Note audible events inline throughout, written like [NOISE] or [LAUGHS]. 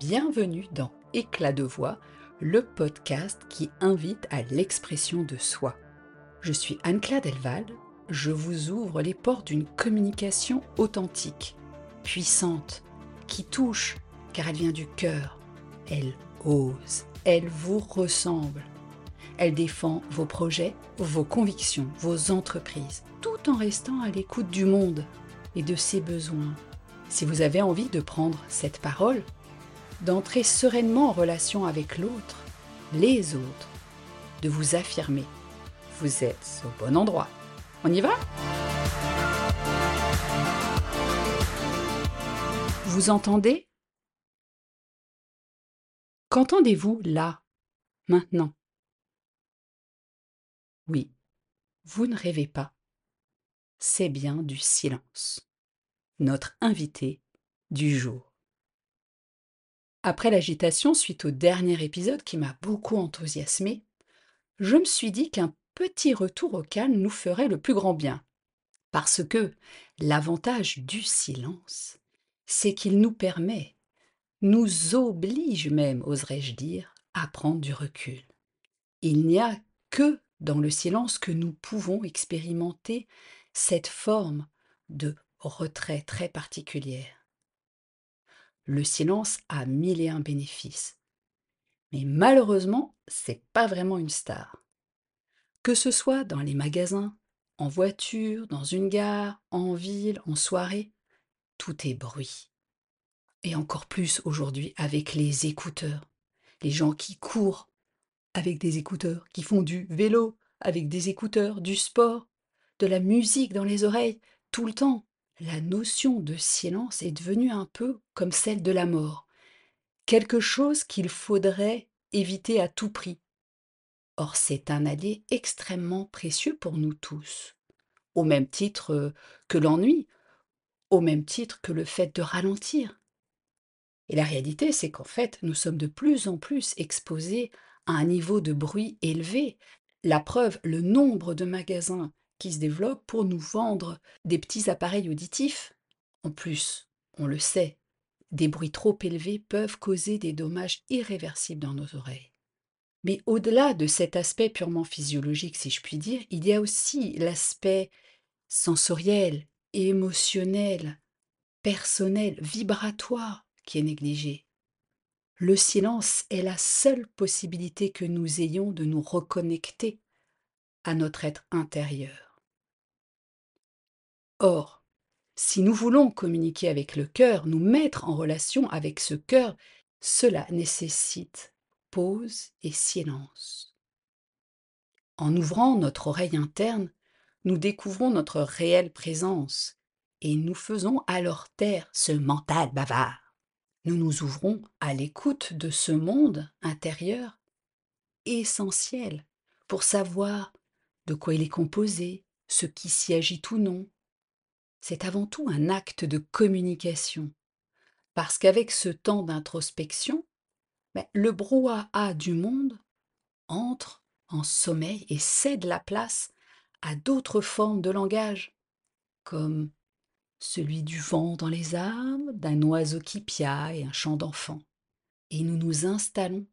Bienvenue dans Éclat de voix, le podcast qui invite à l'expression de soi. Je suis Anne-Claude Delval, je vous ouvre les portes d'une communication authentique, puissante, qui touche, car elle vient du cœur. Elle ose, elle vous ressemble. Elle défend vos projets, vos convictions, vos entreprises, tout en restant à l'écoute du monde et de ses besoins. Si vous avez envie de prendre cette parole, d'entrer sereinement en relation avec l'autre, les autres, de vous affirmer, vous êtes au bon endroit. On y va? Vous entendez? Qu'entendez-vous là, maintenant? Oui, vous ne rêvez pas. C'est bien du silence notre invité du jour. Après l'agitation suite au dernier épisode qui m'a beaucoup enthousiasmé, je me suis dit qu'un petit retour au calme nous ferait le plus grand bien. Parce que l'avantage du silence, c'est qu'il nous permet, nous oblige même, oserais-je dire, à prendre du recul. Il n'y a que dans le silence que nous pouvons expérimenter cette forme de retrait très particulière. Le silence a mille et un bénéfices. Mais malheureusement, c'est pas vraiment une star. Que ce soit dans les magasins, en voiture, dans une gare, en ville, en soirée, tout est bruit. Et encore plus aujourd'hui avec les écouteurs. Les gens qui courent avec des écouteurs, qui font du vélo avec des écouteurs, du sport, de la musique dans les oreilles, tout le temps la notion de silence est devenue un peu comme celle de la mort, quelque chose qu'il faudrait éviter à tout prix. Or c'est un allié extrêmement précieux pour nous tous, au même titre que l'ennui, au même titre que le fait de ralentir. Et la réalité, c'est qu'en fait, nous sommes de plus en plus exposés à un niveau de bruit élevé. La preuve, le nombre de magasins qui se développent pour nous vendre des petits appareils auditifs. En plus, on le sait, des bruits trop élevés peuvent causer des dommages irréversibles dans nos oreilles. Mais au-delà de cet aspect purement physiologique, si je puis dire, il y a aussi l'aspect sensoriel, émotionnel, personnel, vibratoire qui est négligé. Le silence est la seule possibilité que nous ayons de nous reconnecter à notre être intérieur. Or, si nous voulons communiquer avec le cœur, nous mettre en relation avec ce cœur, cela nécessite pause et silence. En ouvrant notre oreille interne, nous découvrons notre réelle présence et nous faisons alors taire ce mental bavard. Nous nous ouvrons à l'écoute de ce monde intérieur essentiel pour savoir de quoi il est composé, ce qui s'y agite ou non, c'est avant tout un acte de communication. Parce qu'avec ce temps d'introspection, ben, le brouhaha du monde entre en sommeil et cède la place à d'autres formes de langage, comme celui du vent dans les arbres, d'un oiseau qui piaille, un chant d'enfant. Et nous nous installons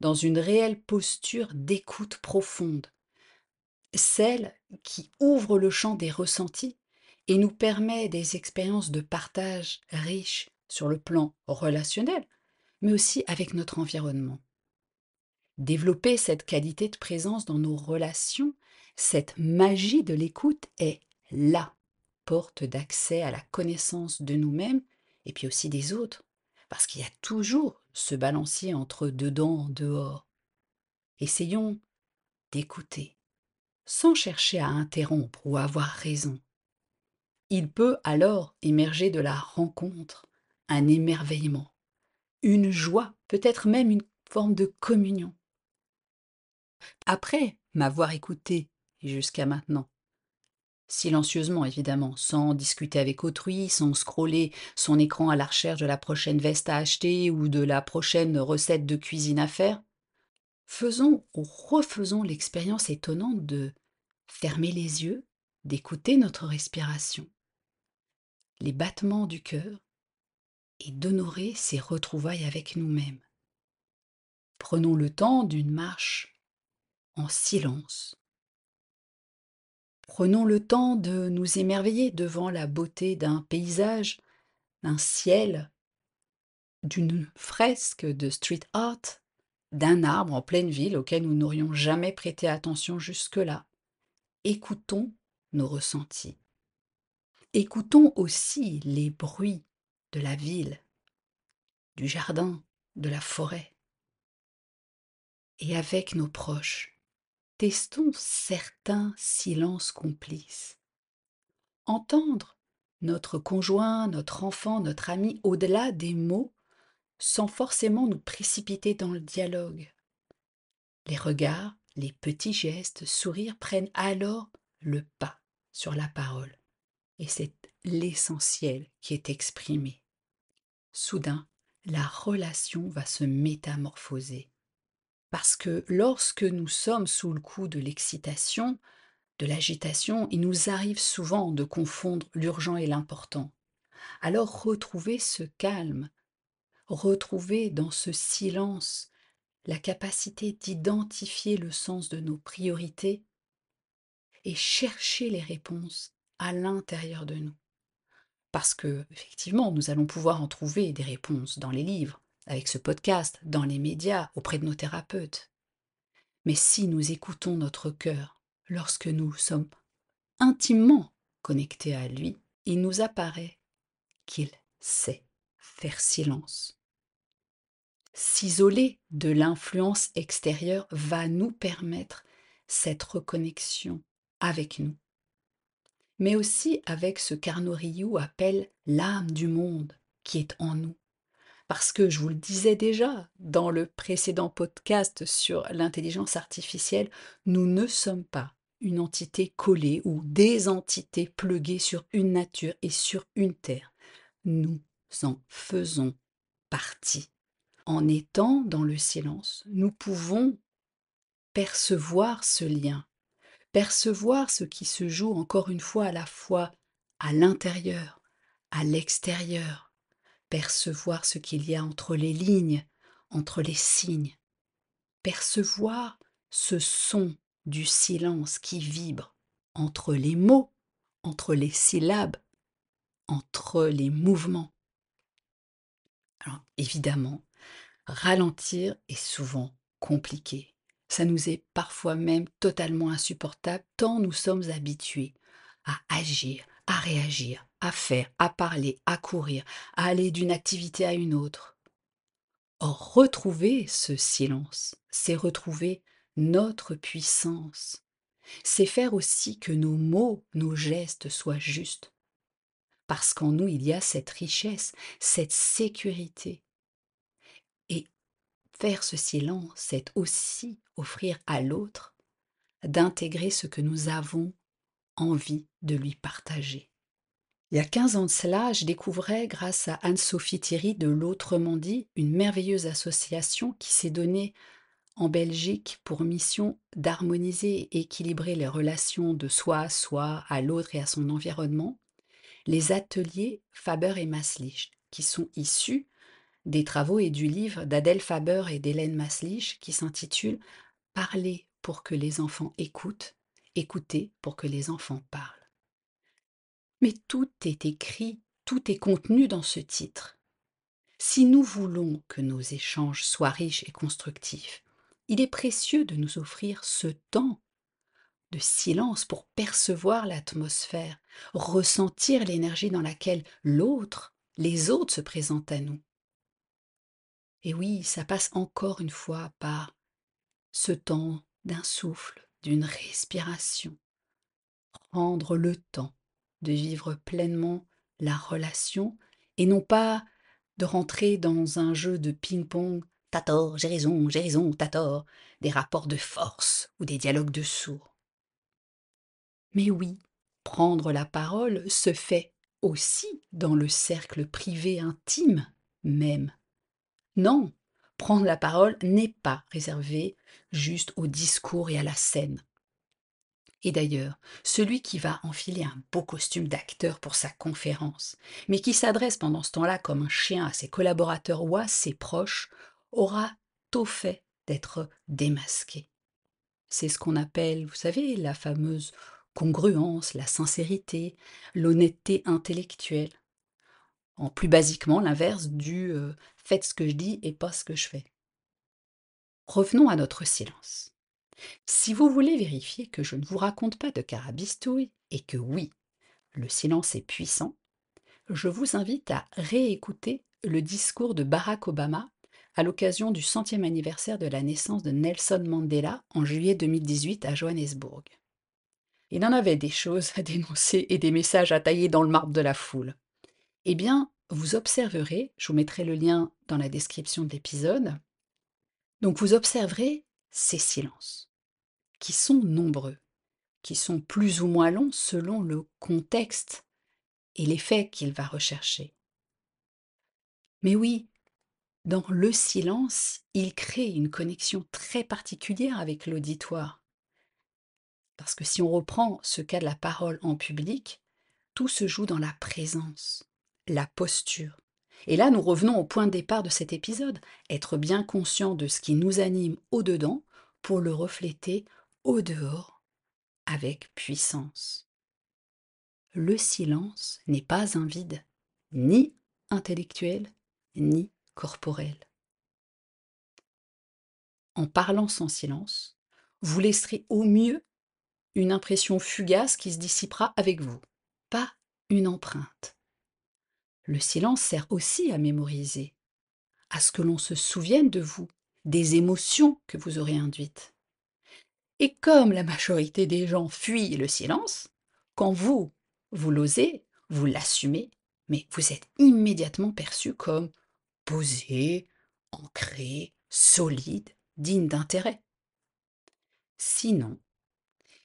dans une réelle posture d'écoute profonde, celle qui ouvre le champ des ressentis et nous permet des expériences de partage riches sur le plan relationnel, mais aussi avec notre environnement. Développer cette qualité de présence dans nos relations, cette magie de l'écoute est la porte d'accès à la connaissance de nous-mêmes et puis aussi des autres, parce qu'il y a toujours ce balancier entre dedans, dehors. Essayons d'écouter, sans chercher à interrompre ou à avoir raison, il peut alors émerger de la rencontre un émerveillement, une joie, peut-être même une forme de communion. Après m'avoir écouté jusqu'à maintenant, silencieusement évidemment, sans discuter avec autrui, sans scroller son écran à la recherche de la prochaine veste à acheter ou de la prochaine recette de cuisine à faire, faisons ou refaisons l'expérience étonnante de fermer les yeux, d'écouter notre respiration les battements du cœur et d'honorer ces retrouvailles avec nous-mêmes. Prenons le temps d'une marche en silence. Prenons le temps de nous émerveiller devant la beauté d'un paysage, d'un ciel, d'une fresque de street art, d'un arbre en pleine ville auquel nous n'aurions jamais prêté attention jusque-là. Écoutons nos ressentis. Écoutons aussi les bruits de la ville, du jardin, de la forêt. Et avec nos proches, testons certains silences complices. Entendre notre conjoint, notre enfant, notre ami au-delà des mots sans forcément nous précipiter dans le dialogue. Les regards, les petits gestes, sourires prennent alors le pas sur la parole. Et c'est l'essentiel qui est exprimé. Soudain, la relation va se métamorphoser. Parce que lorsque nous sommes sous le coup de l'excitation, de l'agitation, il nous arrive souvent de confondre l'urgent et l'important. Alors retrouver ce calme, retrouver dans ce silence la capacité d'identifier le sens de nos priorités et chercher les réponses à l'intérieur de nous. Parce que, effectivement, nous allons pouvoir en trouver des réponses dans les livres, avec ce podcast, dans les médias, auprès de nos thérapeutes. Mais si nous écoutons notre cœur lorsque nous sommes intimement connectés à lui, il nous apparaît qu'il sait faire silence. S'isoler de l'influence extérieure va nous permettre cette reconnexion avec nous, mais aussi avec ce qu'Arnaud appelle l'âme du monde qui est en nous. Parce que je vous le disais déjà dans le précédent podcast sur l'intelligence artificielle, nous ne sommes pas une entité collée ou des entités pluguées sur une nature et sur une terre nous en faisons partie. En étant dans le silence, nous pouvons percevoir ce lien, percevoir ce qui se joue encore une fois à la fois à l'intérieur, à l'extérieur, percevoir ce qu'il y a entre les lignes, entre les signes, percevoir ce son du silence qui vibre entre les mots, entre les syllabes, entre les mouvements. Alors évidemment, ralentir est souvent compliqué. Ça nous est parfois même totalement insupportable tant nous sommes habitués à agir, à réagir, à faire, à parler, à courir, à aller d'une activité à une autre. Or, retrouver ce silence, c'est retrouver notre puissance. C'est faire aussi que nos mots, nos gestes soient justes, parce qu'en nous, il y a cette richesse, cette sécurité. Faire ce silence, c'est aussi offrir à l'autre d'intégrer ce que nous avons envie de lui partager. Il y a 15 ans de cela, je découvrais, grâce à Anne-Sophie Thierry de l'Autrement dit, une merveilleuse association qui s'est donnée en Belgique pour mission d'harmoniser et équilibrer les relations de soi à soi, à l'autre et à son environnement, les ateliers Faber et Maslich, qui sont issus des travaux et du livre d'Adèle Faber et d'Hélène Maslich qui s'intitule Parler pour que les enfants écoutent, écouter pour que les enfants parlent. Mais tout est écrit, tout est contenu dans ce titre. Si nous voulons que nos échanges soient riches et constructifs, il est précieux de nous offrir ce temps de silence pour percevoir l'atmosphère, ressentir l'énergie dans laquelle l'autre, les autres se présentent à nous. Et oui, ça passe encore une fois par ce temps d'un souffle, d'une respiration. Prendre le temps de vivre pleinement la relation et non pas de rentrer dans un jeu de ping-pong, t'as tort, j'ai raison, j'ai raison, t'as tort, des rapports de force ou des dialogues de sourds. Mais oui, prendre la parole se fait aussi dans le cercle privé intime même. Non, prendre la parole n'est pas réservé juste au discours et à la scène. Et d'ailleurs, celui qui va enfiler un beau costume d'acteur pour sa conférence, mais qui s'adresse pendant ce temps-là comme un chien à ses collaborateurs ou à ses proches, aura tôt fait d'être démasqué. C'est ce qu'on appelle, vous savez, la fameuse congruence, la sincérité, l'honnêteté intellectuelle. En plus basiquement, l'inverse du euh, faites ce que je dis et pas ce que je fais. Revenons à notre silence. Si vous voulez vérifier que je ne vous raconte pas de carabistouille et que oui, le silence est puissant, je vous invite à réécouter le discours de Barack Obama à l'occasion du centième anniversaire de la naissance de Nelson Mandela en juillet 2018 à Johannesburg. Il en avait des choses à [LAUGHS] dénoncer et des messages à tailler dans le marbre de la foule. Eh bien, vous observerez, je vous mettrai le lien dans la description de l'épisode, donc vous observerez ces silences, qui sont nombreux, qui sont plus ou moins longs selon le contexte et les faits qu'il va rechercher. Mais oui, dans le silence, il crée une connexion très particulière avec l'auditoire. Parce que si on reprend ce cas de la parole en public, tout se joue dans la présence, la posture. Et là, nous revenons au point de départ de cet épisode, être bien conscient de ce qui nous anime au-dedans pour le refléter au-dehors avec puissance. Le silence n'est pas un vide, ni intellectuel, ni corporel. En parlant sans silence, vous laisserez au mieux une impression fugace qui se dissipera avec vous, pas une empreinte. Le silence sert aussi à mémoriser, à ce que l'on se souvienne de vous, des émotions que vous aurez induites. Et comme la majorité des gens fuient le silence, quand vous, vous l'osez, vous l'assumez, mais vous êtes immédiatement perçu comme posé, ancré, solide, digne d'intérêt. Sinon,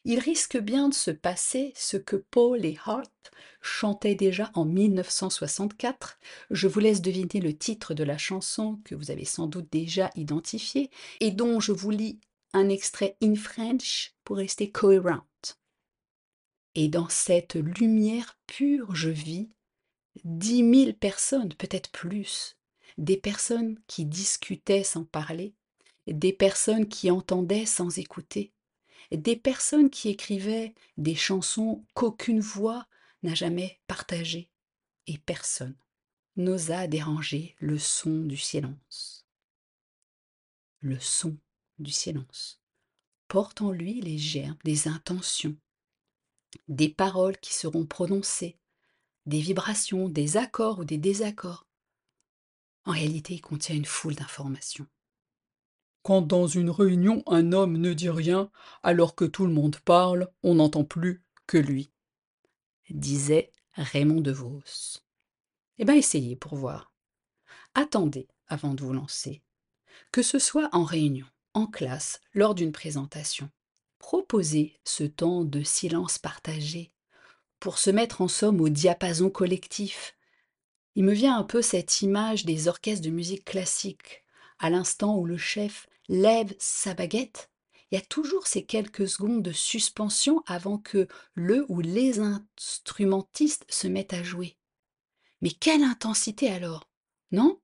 il risque bien de se passer ce que Paul et Hart chantaient déjà en 1964. Je vous laisse deviner le titre de la chanson que vous avez sans doute déjà identifié et dont je vous lis un extrait in French pour rester cohérent. Et dans cette lumière pure, je vis dix mille personnes, peut-être plus, des personnes qui discutaient sans parler, des personnes qui entendaient sans écouter, des personnes qui écrivaient des chansons qu'aucune voix n'a jamais partagées, et personne n'osa déranger le son du silence. Le son du silence porte en lui les germes des intentions, des paroles qui seront prononcées, des vibrations, des accords ou des désaccords. En réalité, il contient une foule d'informations. Quand dans une réunion un homme ne dit rien, alors que tout le monde parle, on n'entend plus que lui, disait Raymond de Vos. Eh bien, essayez pour voir. Attendez avant de vous lancer. Que ce soit en réunion, en classe, lors d'une présentation, proposez ce temps de silence partagé pour se mettre en somme au diapason collectif. Il me vient un peu cette image des orchestres de musique classique, à l'instant où le chef lève sa baguette, il y a toujours ces quelques secondes de suspension avant que le ou les instrumentistes se mettent à jouer. Mais quelle intensité alors Non?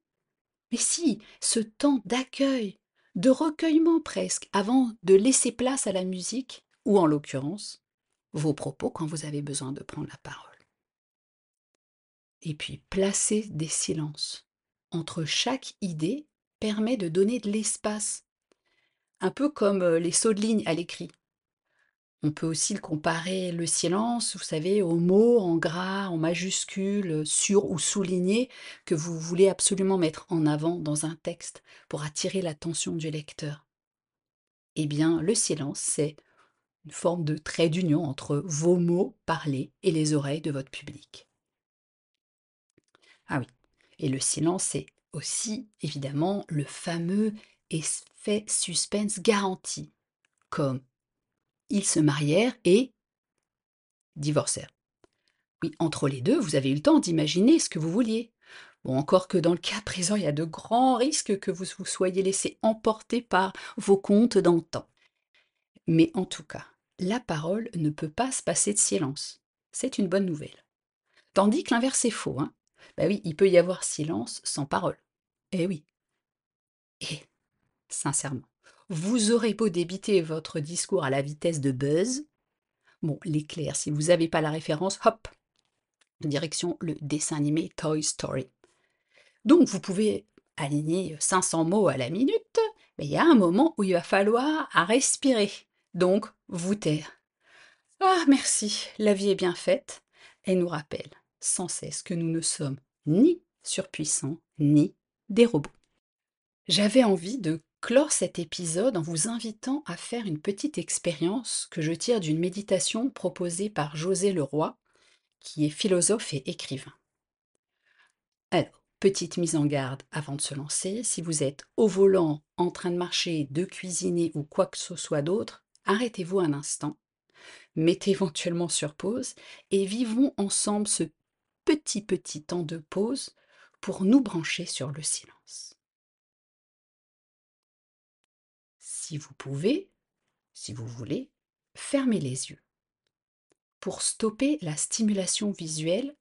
Mais si, ce temps d'accueil, de recueillement presque, avant de laisser place à la musique, ou en l'occurrence, vos propos quand vous avez besoin de prendre la parole. Et puis, placer des silences entre chaque idée permet de donner de l'espace un peu comme les sauts de ligne à l'écrit. On peut aussi le comparer le silence, vous savez, aux mots en gras, en majuscules, sur ou soulignés que vous voulez absolument mettre en avant dans un texte pour attirer l'attention du lecteur. Eh bien, le silence, c'est une forme de trait d'union entre vos mots parlés et les oreilles de votre public. Ah oui, et le silence, c'est aussi évidemment le fameux effet suspense garanti, comme ils se marièrent et divorcèrent. Oui, entre les deux, vous avez eu le temps d'imaginer ce que vous vouliez. Bon, encore que dans le cas présent, il y a de grands risques que vous vous soyez laissé emporter par vos contes d'antan. Mais en tout cas, la parole ne peut pas se passer de silence. C'est une bonne nouvelle. Tandis que l'inverse est faux. Bah oui, il peut y avoir silence sans parole. Eh oui. Et, sincèrement, vous aurez beau débiter votre discours à la vitesse de Buzz. Bon, l'éclair, si vous n'avez pas la référence, hop, direction le dessin animé Toy Story. Donc vous pouvez aligner 500 mots à la minute, mais il y a un moment où il va falloir respirer. Donc, vous taire. Ah, merci, la vie est bien faite. Elle nous rappelle sans cesse que nous ne sommes ni surpuissants, ni des robots. J'avais envie de clore cet épisode en vous invitant à faire une petite expérience que je tire d'une méditation proposée par José Leroy, qui est philosophe et écrivain. Alors, petite mise en garde avant de se lancer, si vous êtes au volant, en train de marcher, de cuisiner ou quoi que ce soit d'autre, arrêtez-vous un instant, mettez [LAUGHS] éventuellement sur pause et vivons ensemble ce petit petit temps de pause pour nous brancher sur le silence. Si vous pouvez, si vous voulez, fermez les yeux pour stopper la stimulation visuelle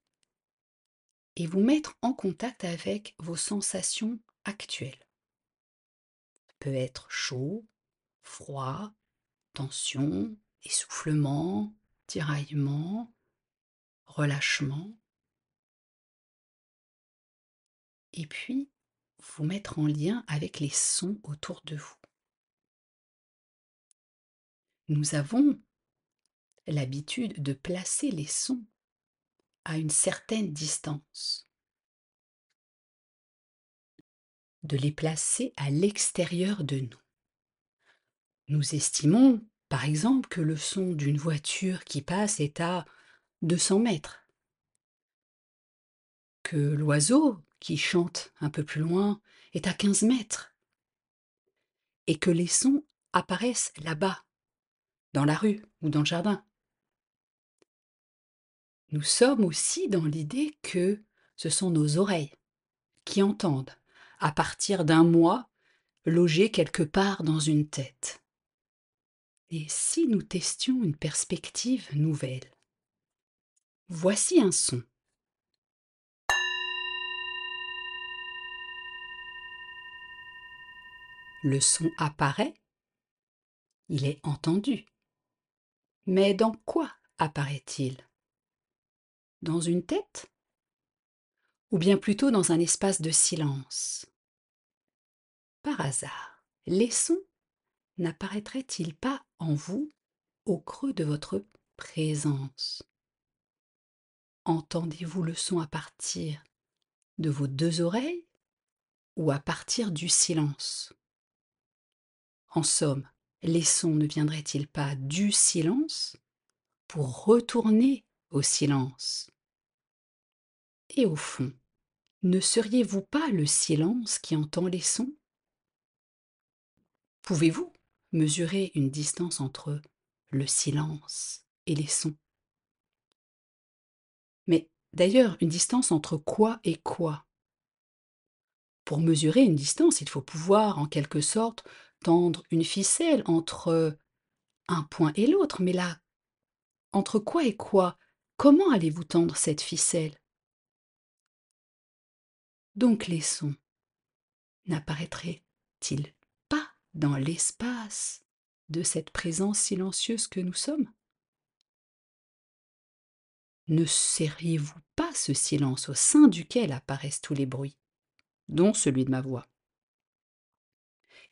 et vous mettre en contact avec vos sensations actuelles. peut être chaud, froid, tension, essoufflement, tiraillement, relâchement. Et puis, vous mettre en lien avec les sons autour de vous. Nous avons l'habitude de placer les sons à une certaine distance, de les placer à l'extérieur de nous. Nous estimons, par exemple, que le son d'une voiture qui passe est à 200 mètres, que l'oiseau qui chante un peu plus loin est à 15 mètres, et que les sons apparaissent là-bas, dans la rue ou dans le jardin. Nous sommes aussi dans l'idée que ce sont nos oreilles qui entendent, à partir d'un moi, logé quelque part dans une tête. Et si nous testions une perspective nouvelle? Voici un son. Le son apparaît, il est entendu. Mais dans quoi apparaît-il? Dans une tête? Ou bien plutôt dans un espace de silence? Par hasard, les sons n'apparaîtraient-ils pas en vous au creux de votre présence? Entendez-vous le son à partir de vos deux oreilles ou à partir du silence? En somme, les sons ne viendraient-ils pas du silence pour retourner au silence? Et au fond, ne seriez-vous pas le silence qui entend les sons? Pouvez-vous mesurer une distance entre le silence et les sons? Mais d'ailleurs, une distance entre quoi et quoi? Pour mesurer une distance, il faut pouvoir, en quelque sorte, tendre une ficelle entre un point et l'autre. Mais là, entre quoi et quoi? Comment allez-vous tendre cette ficelle? Donc les sons n'apparaîtraient-ils dans l'espace de cette présence silencieuse que nous sommes? Ne seriez-vous pas ce silence au sein duquel apparaissent tous les bruits, dont celui de ma voix?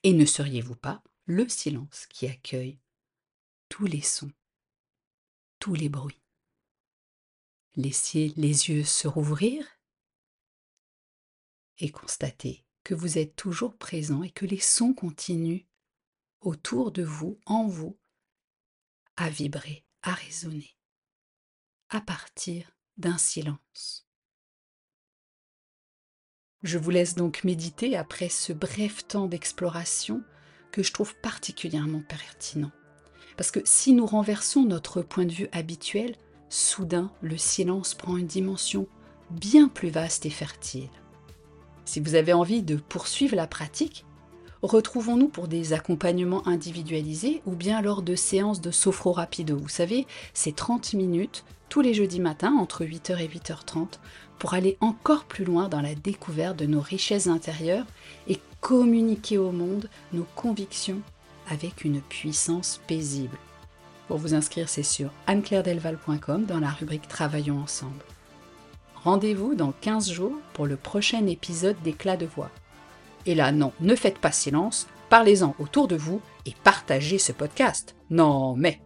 Et ne seriez-vous pas le silence qui accueille tous les sons, tous les bruits? Laissez les yeux se rouvrir et constatez que vous êtes toujours présent et que les sons continuent autour de vous, en vous, à vibrer, à résonner, à partir d'un silence. Je vous laisse donc méditer après ce bref temps d'exploration que je trouve particulièrement pertinent. Parce que si nous renversons notre point de vue habituel, soudain le silence prend une dimension bien plus vaste et fertile. Si vous avez envie de poursuivre la pratique, Retrouvons-nous pour des accompagnements individualisés ou bien lors de séances de sophro rapido. Vous savez, c'est 30 minutes tous les jeudis matins entre 8h et 8h30 pour aller encore plus loin dans la découverte de nos richesses intérieures et communiquer au monde nos convictions avec une puissance paisible. Pour vous inscrire, c'est sur anneclairedelval.com dans la rubrique Travaillons ensemble. Rendez-vous dans 15 jours pour le prochain épisode d'Éclat de voix. Et là, non, ne faites pas silence, parlez-en autour de vous et partagez ce podcast. Non, mais